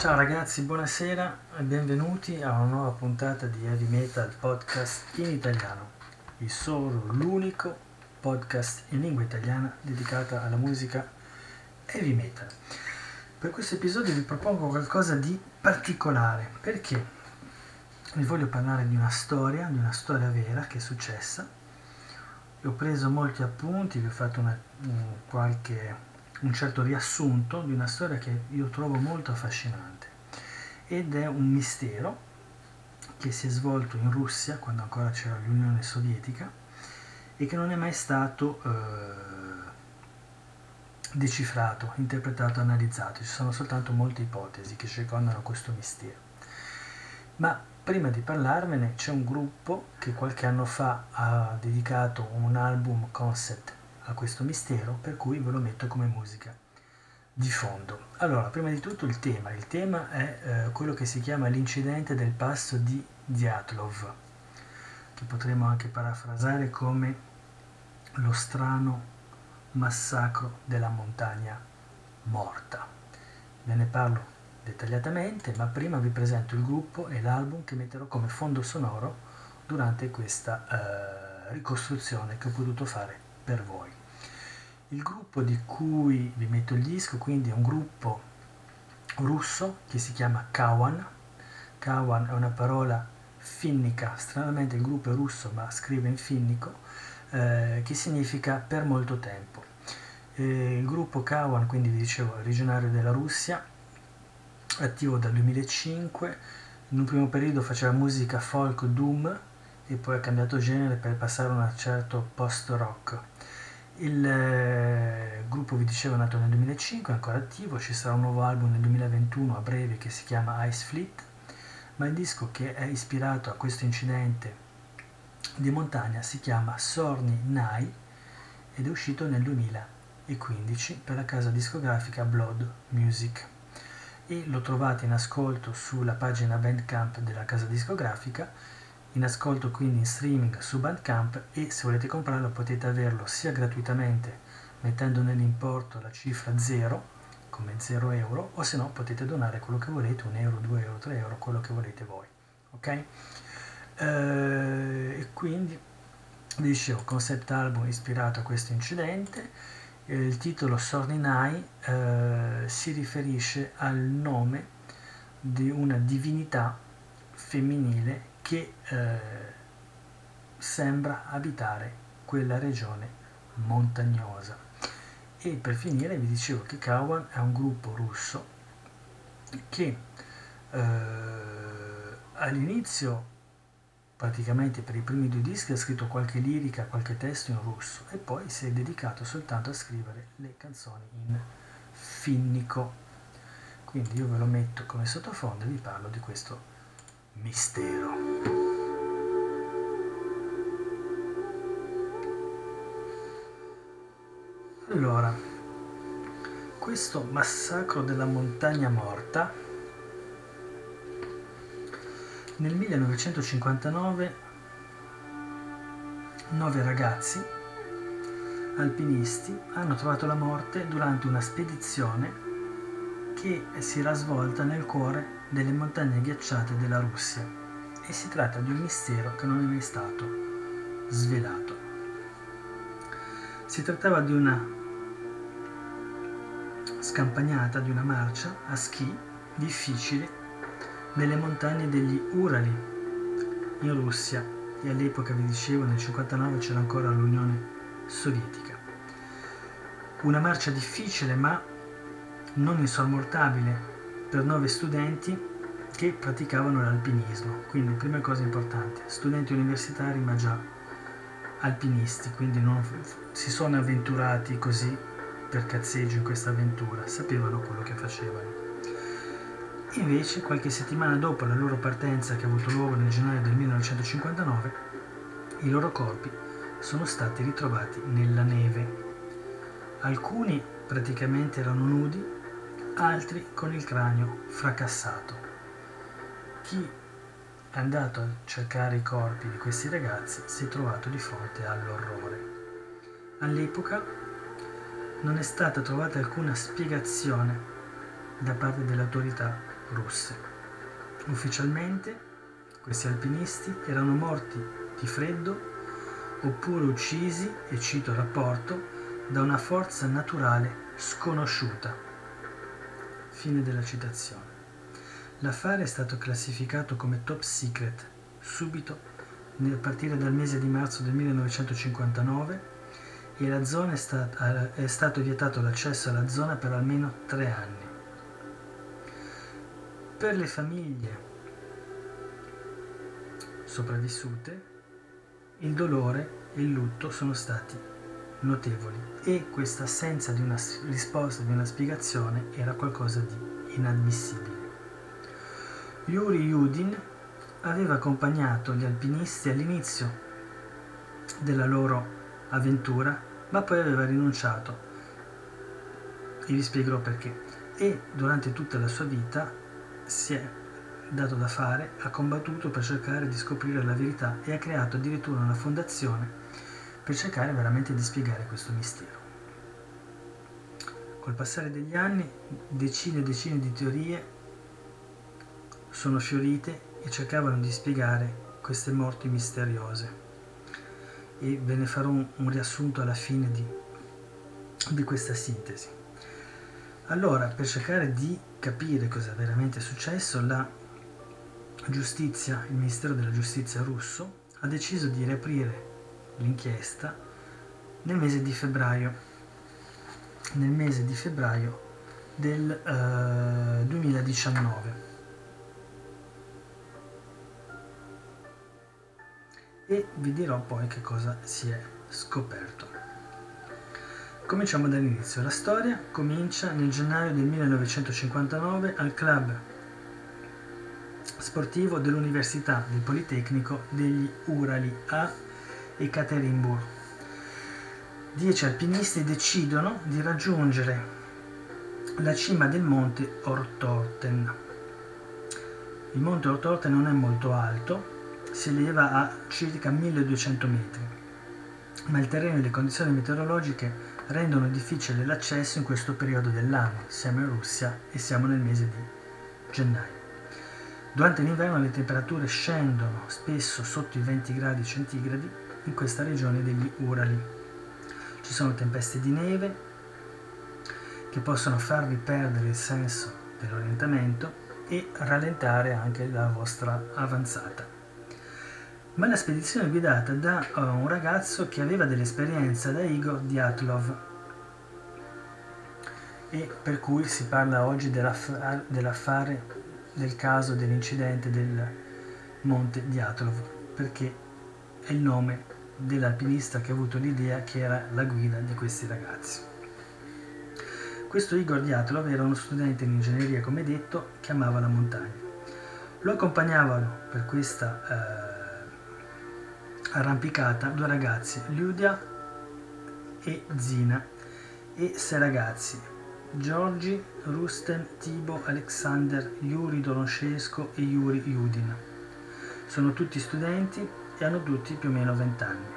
Ciao ragazzi, buonasera e benvenuti a una nuova puntata di Heavy Metal Podcast in italiano, il solo, l'unico podcast in lingua italiana dedicata alla musica heavy metal. Per questo episodio vi propongo qualcosa di particolare perché vi voglio parlare di una storia, di una storia vera che è successa. ho preso molti appunti, vi ho fatto una, un, qualche un certo riassunto di una storia che io trovo molto affascinante ed è un mistero che si è svolto in Russia quando ancora c'era l'Unione Sovietica e che non è mai stato eh, decifrato, interpretato, analizzato. Ci sono soltanto molte ipotesi che circondano questo mistero. Ma prima di parlarvene c'è un gruppo che qualche anno fa ha dedicato un album concept a questo mistero, per cui ve lo metto come musica di fondo. Allora, prima di tutto il tema. Il tema è eh, quello che si chiama l'incidente del passo di Dyatlov, che potremmo anche parafrasare come lo strano massacro della montagna morta. Ve ne parlo dettagliatamente, ma prima vi presento il gruppo e l'album che metterò come fondo sonoro durante questa eh, ricostruzione che ho potuto fare per voi. Il gruppo di cui vi metto il disco quindi è un gruppo russo che si chiama Kawan. Kawan è una parola finnica, stranamente il gruppo è russo ma scrive in finnico, eh, che significa per molto tempo. Eh, il gruppo Kawan, quindi vi dicevo, è originario della Russia, attivo dal 2005, in un primo periodo faceva musica folk doom e poi ha cambiato genere per passare a un certo post-rock. Il eh, gruppo, vi dicevo, è nato nel 2005, è ancora attivo, ci sarà un nuovo album nel 2021 a breve che si chiama Ice Fleet, ma il disco che è ispirato a questo incidente di montagna si chiama Sorny Nai ed è uscito nel 2015 per la casa discografica Blood Music. E lo trovate in ascolto sulla pagina Bandcamp della casa discografica in ascolto quindi in streaming su Bandcamp e se volete comprarlo potete averlo sia gratuitamente mettendo nell'importo la cifra 0 come 0 euro o se no potete donare quello che volete, 1 euro, 2 euro, 3 euro, quello che volete voi. Ok? Eh, e quindi dicevo, concept album ispirato a questo incidente, eh, il titolo Sorninai eh, si riferisce al nome di una divinità femminile che eh, sembra abitare quella regione montagnosa. E per finire vi dicevo che Kawan è un gruppo russo che eh, all'inizio praticamente per i primi due dischi ha scritto qualche lirica, qualche testo in russo e poi si è dedicato soltanto a scrivere le canzoni in finnico. Quindi io ve lo metto come sottofondo e vi parlo di questo mistero. Allora, questo massacro della montagna morta nel 1959 nove ragazzi alpinisti hanno trovato la morte durante una spedizione che si era svolta nel cuore delle montagne ghiacciate della Russia e si tratta di un mistero che non è mai stato svelato. Si trattava di una scampagnata, di una marcia a schi difficile nelle montagne degli Urali in Russia e all'epoca vi dicevo nel 59 c'era ancora l'Unione Sovietica. Una marcia difficile ma non insormontabile per nove studenti che praticavano l'alpinismo, quindi prima cosa importante, studenti universitari ma già alpinisti, quindi non si sono avventurati così per cazzeggio in questa avventura, sapevano quello che facevano. Invece, qualche settimana dopo la loro partenza che ha avuto luogo nel gennaio del 1959, i loro corpi sono stati ritrovati nella neve. Alcuni praticamente erano nudi altri con il cranio fracassato. Chi è andato a cercare i corpi di questi ragazzi si è trovato di fronte all'orrore. All'epoca non è stata trovata alcuna spiegazione da parte delle autorità russe. Ufficialmente questi alpinisti erano morti di freddo oppure uccisi, e cito il rapporto, da una forza naturale sconosciuta. Fine della citazione. L'affare è stato classificato come top secret subito a partire dal mese di marzo del 1959 e la zona è, stata, è stato vietato l'accesso alla zona per almeno tre anni. Per le famiglie sopravvissute, il dolore e il lutto sono stati notevoli e questa assenza di una risposta, di una spiegazione era qualcosa di inammissibile. Yuri Yudin aveva accompagnato gli alpinisti all'inizio della loro avventura, ma poi aveva rinunciato e vi spiegherò perché. E durante tutta la sua vita si è dato da fare, ha combattuto per cercare di scoprire la verità e ha creato addirittura una fondazione per cercare veramente di spiegare questo mistero. Col passare degli anni decine e decine di teorie sono fiorite e cercavano di spiegare queste morti misteriose e ve ne farò un, un riassunto alla fine di, di questa sintesi. Allora, per cercare di capire cosa è veramente successo, la giustizia, il Ministero della Giustizia russo ha deciso di riaprire l'inchiesta nel mese di febbraio, nel mese di febbraio del eh, 2019. E vi dirò poi che cosa si è scoperto. Cominciamo dall'inizio. La storia comincia nel gennaio del 1959 al club sportivo dell'Università del Politecnico degli Urali a Ekaterinburg. Dieci alpinisti decidono di raggiungere la cima del monte Ortorten. Il monte Ortorten non è molto alto, si eleva a circa 1200 metri, ma il terreno e le condizioni meteorologiche rendono difficile l'accesso in questo periodo dell'anno. Siamo in Russia e siamo nel mese di gennaio. Durante l'inverno le temperature scendono spesso sotto i 20 gradi centigradi in questa regione degli Urali. Ci sono tempeste di neve che possono farvi perdere il senso dell'orientamento e rallentare anche la vostra avanzata. Ma la spedizione è guidata da uh, un ragazzo che aveva dell'esperienza da Igor Diatlov e per cui si parla oggi dell'affare del caso dell'incidente del Monte Diatlov, perché è il nome dell'alpinista che ha avuto l'idea che era la guida di questi ragazzi. Questo Igor Diatlov era uno studente in ingegneria, come detto, che amava la montagna. Lo accompagnavano per questa eh, arrampicata due ragazzi, Ludia e Zina, e sei ragazzi, Giorgi, Rustem, Tibo, Alexander, Yuri Doroshesco e Yuri Yudin. Sono tutti studenti e hanno tutti più o meno 20 anni.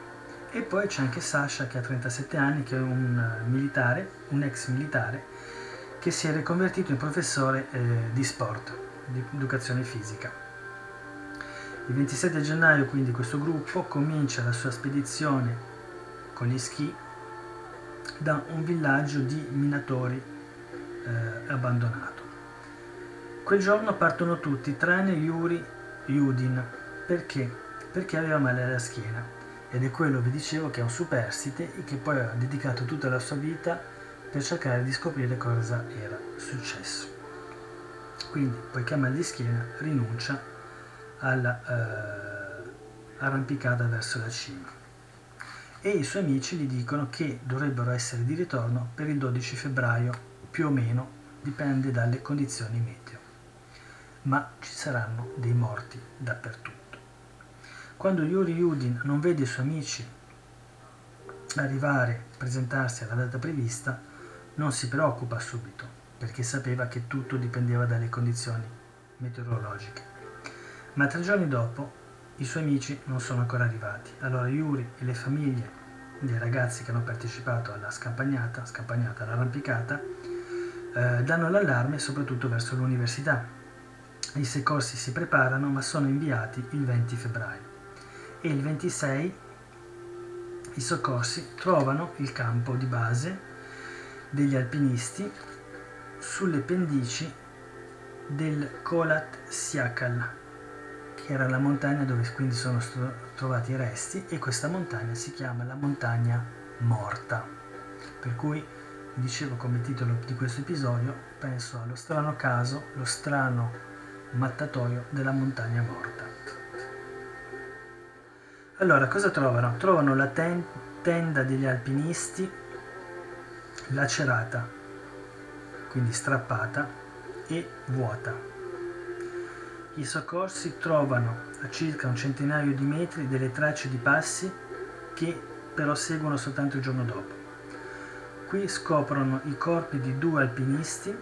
E poi c'è anche Sasha che ha 37 anni, che è un militare, un ex militare, che si è riconvertito in professore eh, di sport, di educazione fisica. Il 27 gennaio quindi questo gruppo comincia la sua spedizione con gli schi da un villaggio di minatori eh, abbandonato. Quel giorno partono tutti, tranne Yuri Yudin. Perché? Perché aveva male alla schiena. Ed è quello, vi dicevo, che è un superstite e che poi ha dedicato tutta la sua vita per cercare di scoprire cosa era successo. Quindi, poiché ha mal di schiena, rinuncia alla eh, verso la cima e i suoi amici gli dicono che dovrebbero essere di ritorno per il 12 febbraio più o meno dipende dalle condizioni meteo, ma ci saranno dei morti dappertutto. Quando Yuri Yudin non vede i suoi amici arrivare, presentarsi alla data prevista, non si preoccupa subito, perché sapeva che tutto dipendeva dalle condizioni meteorologiche. Ma tre giorni dopo i suoi amici non sono ancora arrivati. Allora Yuri e le famiglie dei ragazzi che hanno partecipato alla scampagnata, scampagnata all'arrampicata, eh, danno l'allarme soprattutto verso l'università i soccorsi si preparano ma sono inviati il 20 febbraio e il 26 i soccorsi trovano il campo di base degli alpinisti sulle pendici del Kolat Siakal, che era la montagna dove quindi sono trovati i resti e questa montagna si chiama la montagna morta. Per cui dicevo come titolo di questo episodio, penso allo strano caso, lo strano mattatoio della montagna morta. Allora, cosa trovano? Trovano la ten- tenda degli alpinisti lacerata, quindi strappata e vuota. I soccorsi trovano a circa un centinaio di metri delle tracce di passi che però seguono soltanto il giorno dopo. Qui scoprono i corpi di due alpinisti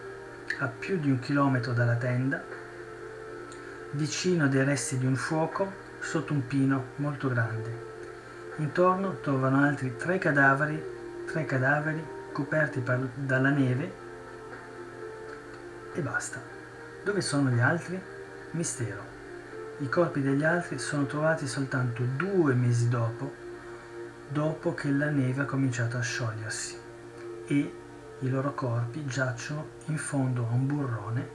a più di un chilometro dalla tenda, vicino dei resti di un fuoco sotto un pino molto grande. Intorno trovano altri tre cadaveri, tre cadaveri coperti per, dalla neve e basta. Dove sono gli altri? Mistero. I corpi degli altri sono trovati soltanto due mesi dopo, dopo che la neve ha cominciato a sciogliersi e i loro corpi giacciono in fondo a un burrone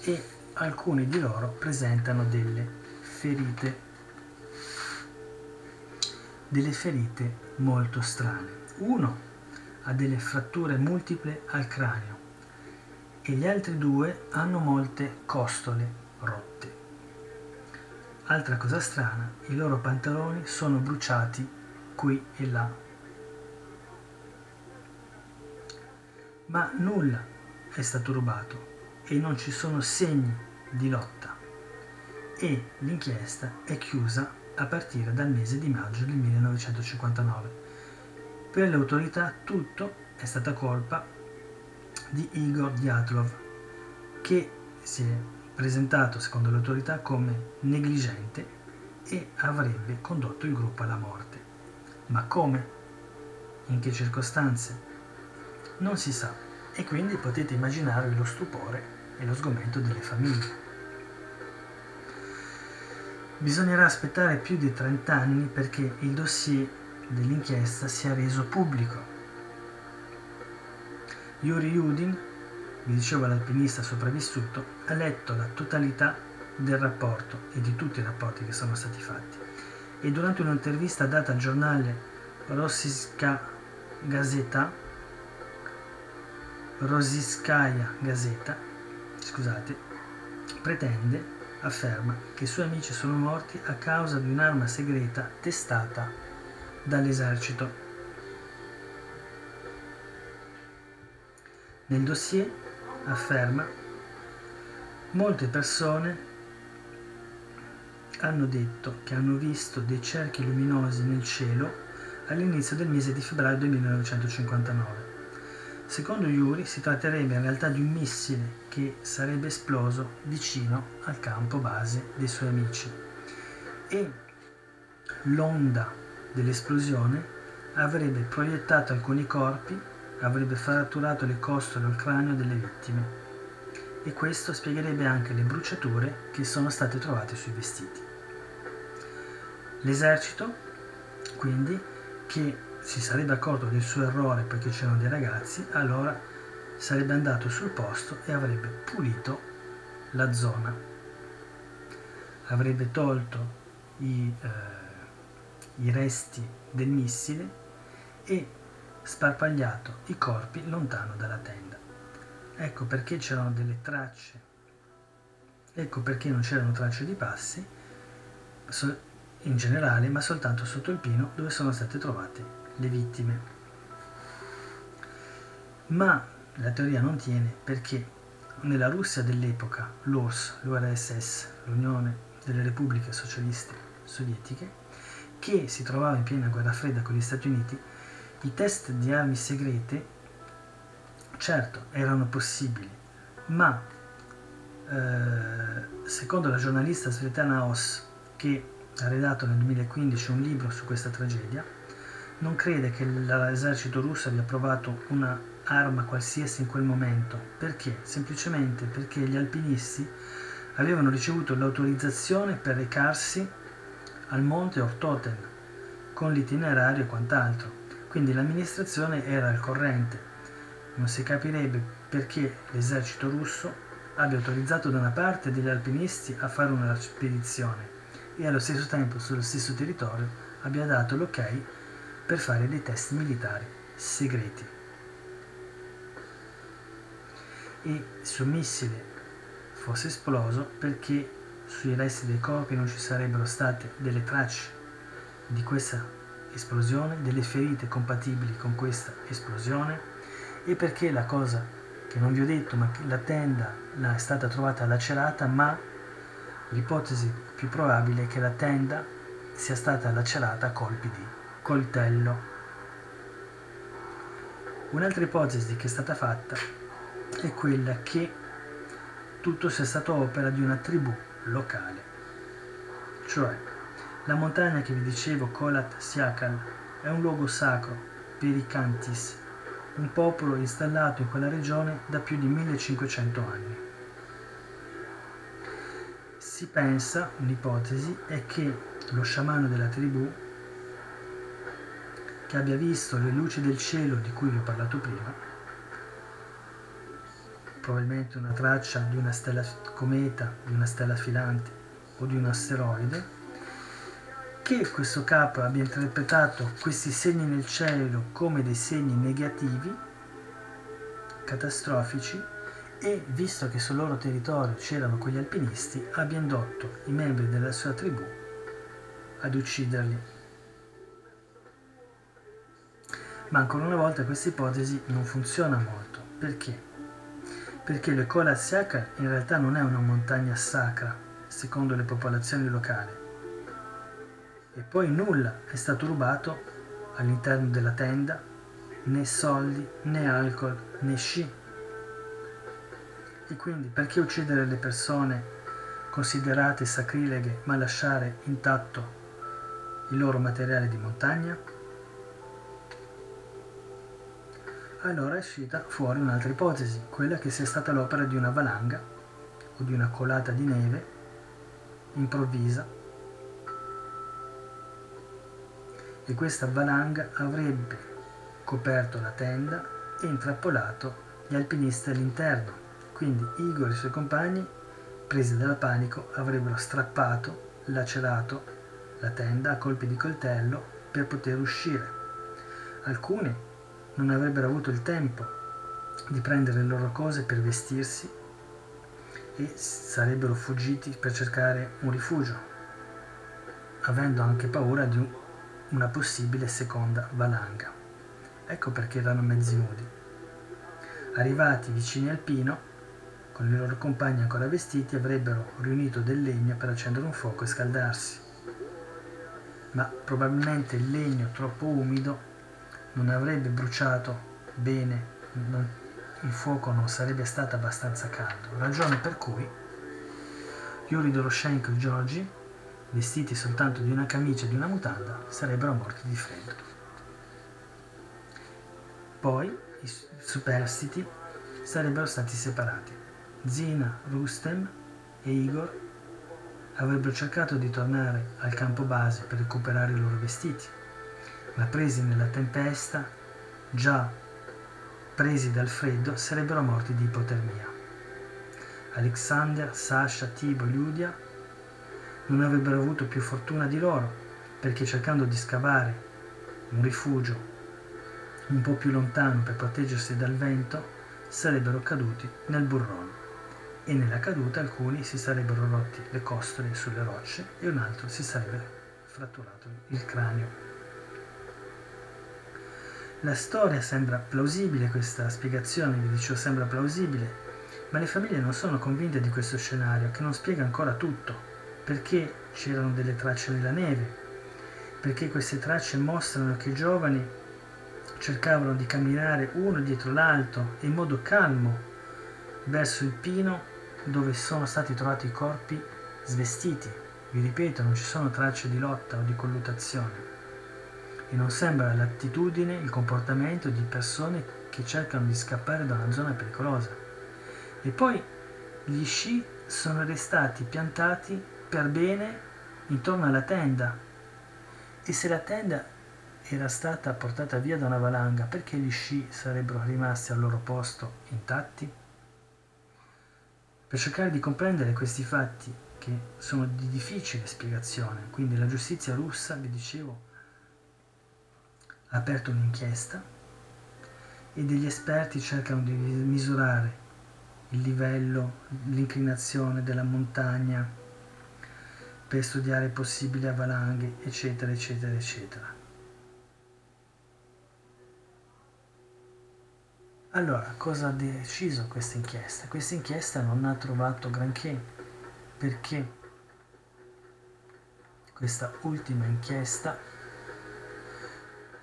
e alcuni di loro presentano delle ferite delle ferite molto strane. Uno ha delle fratture multiple al cranio e gli altri due hanno molte costole rotte. Altra cosa strana, i loro pantaloni sono bruciati qui e là. Ma nulla è stato rubato e non ci sono segni di lotta e l'inchiesta è chiusa a partire dal mese di maggio del 1959. Per le autorità tutto è stata colpa di Igor Dyatlov, che si è presentato secondo le autorità come negligente e avrebbe condotto il gruppo alla morte. Ma come? In che circostanze? Non si sa e quindi potete immaginarvi lo stupore e lo sgomento delle famiglie. Bisognerà aspettare più di 30 anni perché il dossier dell'inchiesta sia reso pubblico. Yuri Yudin, vi dicevo l'alpinista sopravvissuto, ha letto la totalità del rapporto e di tutti i rapporti che sono stati fatti e durante un'intervista data al giornale Rossiyska Gazeta Rossiyskaya Gazeta scusate pretende afferma che i suoi amici sono morti a causa di un'arma segreta testata dall'esercito. Nel dossier afferma molte persone hanno detto che hanno visto dei cerchi luminosi nel cielo all'inizio del mese di febbraio del 1959 Secondo Yuri si tratterebbe in realtà di un missile che sarebbe esploso vicino al campo base dei suoi amici e l'onda dell'esplosione avrebbe proiettato alcuni corpi, avrebbe fratturato le costole o il cranio delle vittime e questo spiegherebbe anche le bruciature che sono state trovate sui vestiti. L'esercito, quindi, che si sarebbe accorto del suo errore perché c'erano dei ragazzi, allora sarebbe andato sul posto e avrebbe pulito la zona, avrebbe tolto i, eh, i resti del missile e sparpagliato i corpi lontano dalla tenda. Ecco perché c'erano delle tracce, ecco perché non c'erano tracce di passi in generale, ma soltanto sotto il pino dove sono state trovate le vittime. Ma la teoria non tiene perché nella Russia dell'epoca, l'URSS, l'URSS, l'Unione delle Repubbliche Socialiste Sovietiche, che si trovava in piena guerra fredda con gli Stati Uniti, i test di armi segrete, certo, erano possibili, ma eh, secondo la giornalista Svetlana Os, che ha redatto nel 2015 un libro su questa tragedia, non crede che l'esercito russo abbia provato una arma qualsiasi in quel momento. Perché? Semplicemente perché gli alpinisti avevano ricevuto l'autorizzazione per recarsi al monte Ortoten con l'itinerario e quant'altro, quindi l'amministrazione era al corrente. Non si capirebbe perché l'esercito russo abbia autorizzato da una parte degli alpinisti a fare una spedizione e allo stesso tempo sullo stesso territorio abbia dato l'ok per fare dei test militari segreti. E il suo missile fosse esploso perché sui resti dei corpi non ci sarebbero state delle tracce di questa esplosione, delle ferite compatibili con questa esplosione e perché la cosa che non vi ho detto, ma che la tenda è stata trovata lacerata, ma l'ipotesi più probabile è che la tenda sia stata lacerata a colpi di coltello. Un'altra ipotesi che è stata fatta è quella che tutto sia stato opera di una tribù locale. Cioè, la montagna che vi dicevo, Kolat Siakal, è un luogo sacro per i Kantis, un popolo installato in quella regione da più di 1500 anni. Si pensa, un'ipotesi, è che lo sciamano della tribù, che abbia visto le luci del cielo di cui vi ho parlato prima, probabilmente una traccia di una stella cometa, di una stella filante o di un asteroide, che questo capo abbia interpretato questi segni nel cielo come dei segni negativi, catastrofici, e visto che sul loro territorio c'erano quegli alpinisti, abbia indotto i membri della sua tribù ad ucciderli. Ma ancora una volta questa ipotesi non funziona molto. Perché? perché le Kola Siakar in realtà non è una montagna sacra, secondo le popolazioni locali. E poi nulla è stato rubato all'interno della tenda, né soldi, né alcol, né sci. E quindi perché uccidere le persone considerate sacrileghe ma lasciare intatto il loro materiale di montagna? Allora è uscita fuori un'altra ipotesi, quella che sia stata l'opera di una valanga o di una colata di neve improvvisa e questa valanga avrebbe coperto la tenda e intrappolato gli alpinisti all'interno. Quindi Igor e i suoi compagni, presi dal panico, avrebbero strappato, lacerato la tenda a colpi di coltello per poter uscire. Alcuni non avrebbero avuto il tempo di prendere le loro cose per vestirsi e sarebbero fuggiti per cercare un rifugio, avendo anche paura di una possibile seconda valanga. Ecco perché erano mezzi nudi. Arrivati vicini al pino, con i loro compagni ancora vestiti, avrebbero riunito del legno per accendere un fuoco e scaldarsi. Ma probabilmente il legno troppo umido non avrebbe bruciato bene, non, il fuoco non sarebbe stato abbastanza caldo, ragione per cui Yuri Doroshenko e Giorgi, vestiti soltanto di una camicia e di una mutanda, sarebbero morti di freddo. Poi i superstiti sarebbero stati separati. Zina, Rustem e Igor avrebbero cercato di tornare al campo base per recuperare i loro vestiti ma presi nella tempesta, già presi dal freddo, sarebbero morti di ipotermia. Alexander, Sasha, Tibo Ludia non avrebbero avuto più fortuna di loro, perché cercando di scavare un rifugio un po' più lontano per proteggersi dal vento, sarebbero caduti nel burrone e nella caduta alcuni si sarebbero rotti le costole sulle rocce e un altro si sarebbe fratturato il cranio. La storia sembra plausibile, questa spiegazione, vi dicevo, sembra plausibile, ma le famiglie non sono convinte di questo scenario, che non spiega ancora tutto. Perché c'erano delle tracce nella neve? Perché queste tracce mostrano che i giovani cercavano di camminare uno dietro l'altro in modo calmo verso il pino dove sono stati trovati i corpi svestiti. Vi ripeto, non ci sono tracce di lotta o di colluttazione e non sembra l'attitudine, il comportamento di persone che cercano di scappare da una zona pericolosa. E poi gli sci sono restati piantati per bene intorno alla tenda e se la tenda era stata portata via da una valanga, perché gli sci sarebbero rimasti al loro posto intatti? Per cercare di comprendere questi fatti, che sono di difficile spiegazione, quindi la giustizia russa, vi dicevo, ha aperto un'inchiesta e degli esperti cercano di misurare il livello, l'inclinazione della montagna per studiare possibili valanghe, eccetera, eccetera, eccetera. Allora, cosa ha deciso questa inchiesta? Questa inchiesta non ha trovato granché perché questa ultima inchiesta,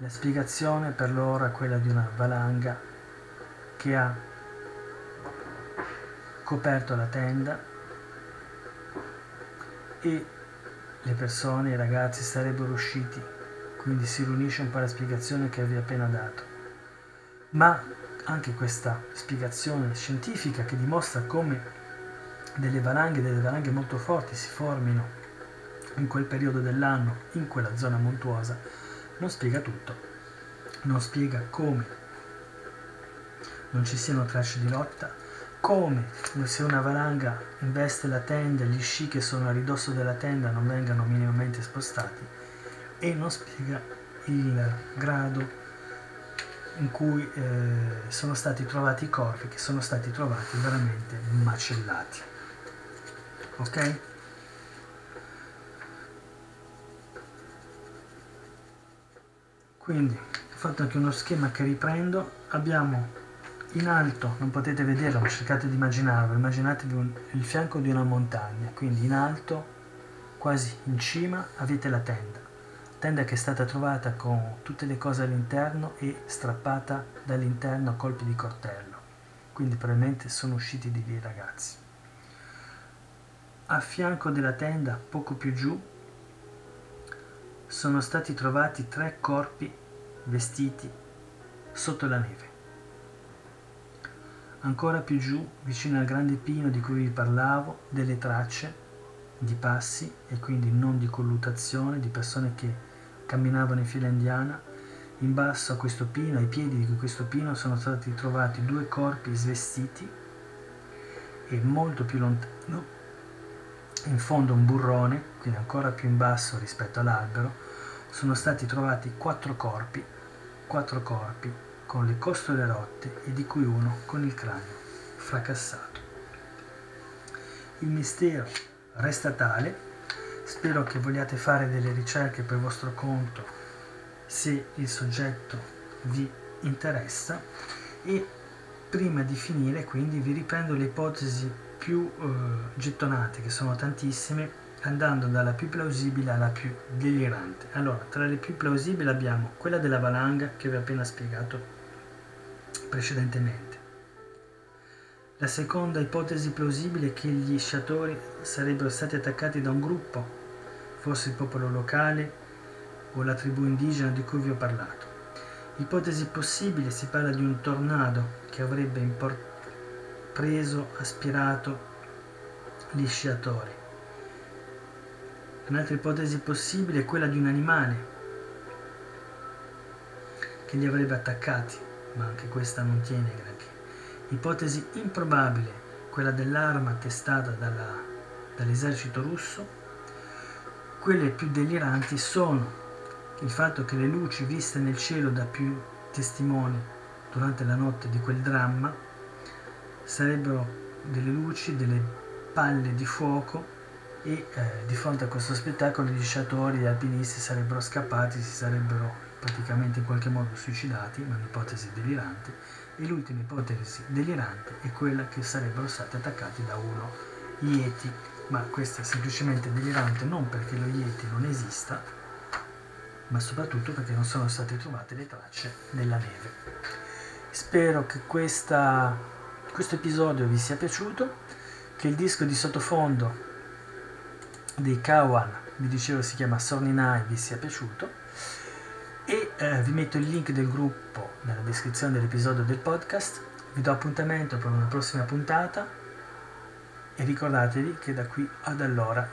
la spiegazione per loro è quella di una valanga che ha coperto la tenda e le persone, i ragazzi sarebbero usciti, quindi si riunisce un po' la spiegazione che vi ho appena dato. Ma anche questa spiegazione scientifica che dimostra come delle valanghe, delle valanghe molto forti si formino in quel periodo dell'anno, in quella zona montuosa, non spiega tutto, non spiega come non ci siano tracce di lotta, come se una valanga investe la tenda, gli sci che sono a ridosso della tenda non vengano minimamente spostati e non spiega il grado in cui eh, sono stati trovati i corpi che sono stati trovati veramente macellati. Ok? Quindi ho fatto anche uno schema che riprendo. Abbiamo in alto, non potete vederlo, cercate di immaginarlo, immaginatevi un, il fianco di una montagna, quindi in alto, quasi in cima, avete la tenda tenda che è stata trovata con tutte le cose all'interno e strappata dall'interno a colpi di coltello. Quindi probabilmente sono usciti di lì i ragazzi. A fianco della tenda, poco più giù, sono stati trovati tre corpi vestiti sotto la neve. Ancora più giù, vicino al grande pino di cui vi parlavo, delle tracce di passi e quindi non di colluttazione di persone che camminavano in fila indiana. In basso a questo pino, ai piedi di questo pino, sono stati trovati due corpi svestiti e molto più lontano, in fondo un burrone, quindi ancora più in basso rispetto all'albero, sono stati trovati quattro corpi, quattro corpi con le costole rotte e di cui uno con il cranio fracassato. Il mistero resta tale Spero che vogliate fare delle ricerche per vostro conto se il soggetto vi interessa e prima di finire quindi vi riprendo le ipotesi più eh, gettonate che sono tantissime andando dalla più plausibile alla più delirante. Allora, tra le più plausibili abbiamo quella della valanga che vi ho appena spiegato precedentemente. La seconda ipotesi plausibile è che gli sciatori sarebbero stati attaccati da un gruppo fosse il popolo locale o la tribù indigena di cui vi ho parlato. Ipotesi possibile si parla di un tornado che avrebbe import- preso, aspirato gli sciatori. Un'altra ipotesi possibile è quella di un animale che li avrebbe attaccati, ma anche questa non tiene granché. Ipotesi improbabile, quella dell'arma testata dalla, dall'esercito russo quelle più deliranti sono il fatto che le luci viste nel cielo da più testimoni durante la notte di quel dramma sarebbero delle luci, delle palle di fuoco e eh, di fronte a questo spettacolo gli sciatori e gli alpinisti sarebbero scappati, si sarebbero praticamente in qualche modo suicidati, ma un'ipotesi delirante, e l'ultima ipotesi delirante è quella che sarebbero stati attaccati da uno Yeti ma questo è semplicemente delirante non perché lo Yeti non esista, ma soprattutto perché non sono state trovate le tracce nella neve. Spero che questa, questo episodio vi sia piaciuto, che il disco di sottofondo dei Kawan, vi dicevo si chiama Sorny Night, vi sia piaciuto e eh, vi metto il link del gruppo nella descrizione dell'episodio del podcast. Vi do appuntamento per una prossima puntata e ricordatevi che da qui ad allora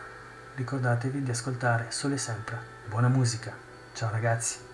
ricordatevi di ascoltare solo e sempre buona musica. Ciao ragazzi!